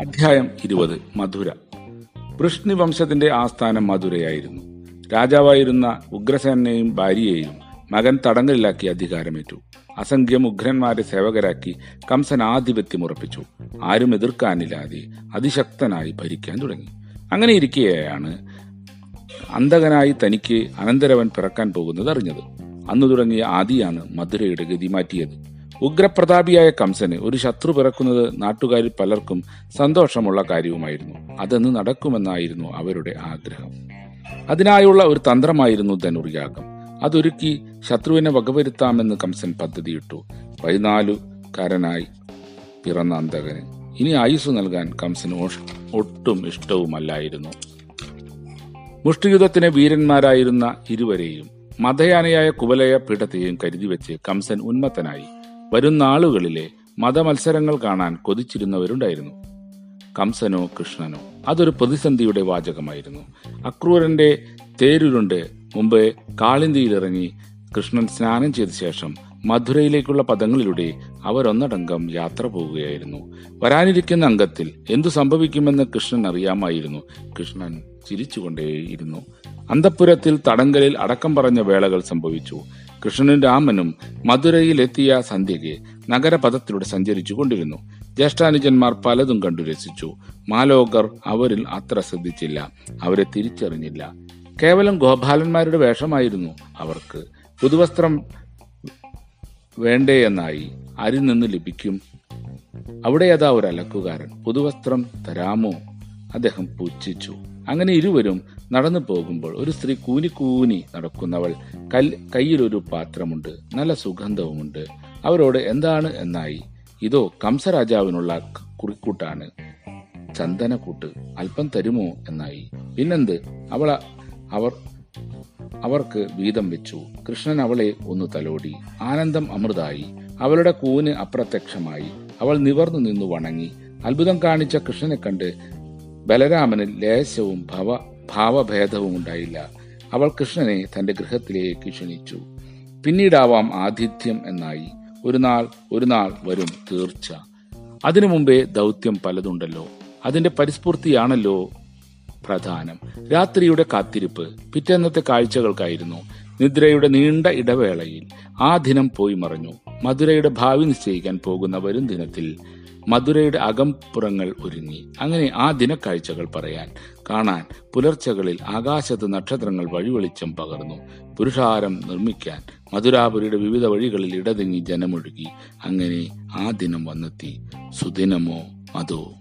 അധ്യായം ഇരുപത് മധുര. വൃഷ്ണി വംശത്തിന്റെ ആസ്ഥാനം മധുരയായിരുന്നു. രാജാവായിരുന്ന ഉഗ്രസേനയും ഭാര്യയെയും മകൻ തടങ്കലിലാക്കി അധികാരമേറ്റു. അസംഖ്യം ഉഗ്രന്മാരെ സേവകരാക്കി കംസൻ ആധിപത്യം ഉറപ്പിച്ചു. ആരും എതിർക്കാനില്ലാതെ അതിശക്തനായി ഭരിക്കാൻ തുടങ്ങി. അങ്ങനെ ഇരിക്കെയാണ് അന്തകനായി തനിക്ക് അനന്തരവൻ പിറക്കാൻ പോകുന്നത് അറിഞ്ഞത്. അന്നു തുടങ്ങിയ ആദിയാണ് മധുരയുടെ ഗതി മാറ്റിയത്. ഉഗ്രപ്രതാപിയായ കംസന് ഒരു ശത്രു പിറക്കുന്നത് നാട്ടുകാരിൽ പലർക്കും സന്തോഷമുള്ള കാര്യവുമായിരുന്നു. അതെന്ന് നടക്കുമെന്നായിരുന്നു അവരുടെ ആഗ്രഹം. അതിനായുള്ള ഒരു തന്ത്രമായിരുന്നു ധനുർയാഗം. അതൊരുക്കി ശത്രുവിനെ വകവരുത്താമെന്ന് കംസൻ പദ്ധതിയിട്ടു. പതിനാലുകാരനായി പിറന്ന അന്തകന് ഇനി ആയുസ് നൽകാൻ കംസന് ഒട്ടും ഇഷ്ടവുമല്ലായിരുന്നു. മുഷ്ടിയുദ്ധത്തിന് വീരന്മാരായിരുന്ന ഇരുവരെയും മതയാനയായ കുവലയ പീഠത്തെയും കരുതി വെച്ച് കംസൻ ഉന്മത്തനായി. വരുന്ന ആളുകളിലെ മതമത്സരങ്ങൾ കാണാൻ കൊതിച്ചിരുന്നവരുണ്ടായിരുന്നു. കംസനോ കൃഷ്ണനോ അതൊരു പ്രതിസന്ധിയുടെ വാചകമായിരുന്നു. അക്രൂരന്റെ തേരുരുണ്ട് മുമ്പ് കാളിന്തിയിലിറങ്ങി കൃഷ്ണൻ സ്നാനം ചെയ്ത ശേഷം മധുരയിലേക്കുള്ള പദങ്ങളിലൂടെ അവരൊന്നടങ്കം യാത്ര പോവുകയായിരുന്നു. വരാനിരിക്കുന്ന അംഗത്തിൽ എന്തു സംഭവിക്കുമെന്ന് കൃഷ്ണൻ അറിയാമായിരുന്നു. കൃഷ്ണൻ ചിരിച്ചുകൊണ്ടേയിരുന്നു. അന്തപ്പുരത്തിൽ തടങ്കലിൽ അടക്കം പറഞ്ഞ വേളകൾ സംഭവിച്ചു. കൃഷ്ണനും രാമനും മധുരയിലെത്തിയ സന്ധ്യയ്ക്ക് നഗരപഥത്തിലൂടെ സഞ്ചരിച്ചു കൊണ്ടിരുന്നു ജ്യേഷ്ഠാനുജന്മാർ പലതും കണ്ടു രസിച്ചു. മാലോകർ അവരിൽ അത്ര ശ്രദ്ധിച്ചില്ല. അവരെ തിരിച്ചറിഞ്ഞില്ല. കേവലം ഗോപാലന്മാരുടെ വേഷമായിരുന്നു അവർക്ക്. പുതുവസ്ത്രം വേണ്ടേയെന്നായി അരിൽ നിന്ന് ലഭിക്കും. അവിടെ അതാ ഒരു അലക്കുകാരൻ പുതുവസ്ത്രം തരാമോ? അദ്ദേഹം പുച്ഛിച്ചു. അങ്ങനെ ഇരുവരും നടന്നു പോകുമ്പോൾ ഒരു സ്ത്രീ കൂനി കൂനി നടക്കുന്നവൾ കൽ കയ്യിലൊരു പാത്രമുണ്ട്. നല്ല സുഗന്ധവുമുണ്ട്. അവരോട് എന്താണ്? എന്നായി. ഇതോ കംസരാജാവിനുള്ള കുറിക്കൂട്ടാണ്. ചന്ദനക്കൂട്ട്. അല്പം തരുമോ? എന്നായി. പിന്നെന്ത്? അവൾ അവർ അവർക്ക് വീതം വെച്ചു. കൃഷ്ണൻ അവളെ ഒന്ന് തലോടി. ആനന്ദം അമൃതായി. അവളുടെ കൂന് അപ്രത്യക്ഷമായി. അവൾ നിവർന്നു നിന്നു വണങ്ങി. അത്ഭുതം കാണിച്ച കൃഷ്ണനെ കണ്ട് ബലരാമന് ലേശവും ഭവ ഭാവഭേദവും ഉണ്ടായില്ല. അവൾ കൃഷ്ണനെ തന്റെ ഗൃഹത്തിലേക്ക് ക്ഷണിച്ചു. പിന്നീടാവാം ആതിഥ്യം എന്നായി. ഒരു നാൾ ഒരു നാൾ വരും തീർച്ച. അതിനു മുമ്പേ ദൗത്യം പലതുണ്ടല്ലോ. അതിന്റെ പരിസ്ഫൂർത്തിയാണല്ലോ പ്രധാനം. രാത്രിയുടെ കാത്തിരിപ്പ് പിറ്റേന്നത്തെ കാഴ്ചകൾക്കായിരുന്നു നിദ്രയുടെ നീണ്ട ഇടവേളയിൽ ആ ദിനം പോയി മറഞ്ഞു. മധുരയുടെ ഭാവി നിശ്ചയിക്കാൻ പോകുന്ന വരും ദിനത്തിൽ മധുരയുടെ അകംപുറങ്ങൾ ഒരുങ്ങി. അങ്ങനെ ആ ദിനക്കാഴ്ചകൾ പറയാൻ കാണാൻ പുലർച്ചകളിൽ ആകാശത്ത് നക്ഷത്രങ്ങൾ വഴിവെളിച്ചം പകർന്നു. പുരുഷാരം നിർമ്മിക്കാൻ മധുരാപുരിയുടെ വിവിധ വഴികളിൽ ഇടതിങ്ങി ജനമൊഴുകി. അങ്ങനെ ആ ദിനം വന്നെത്തി. സുദിനമോ അതോ?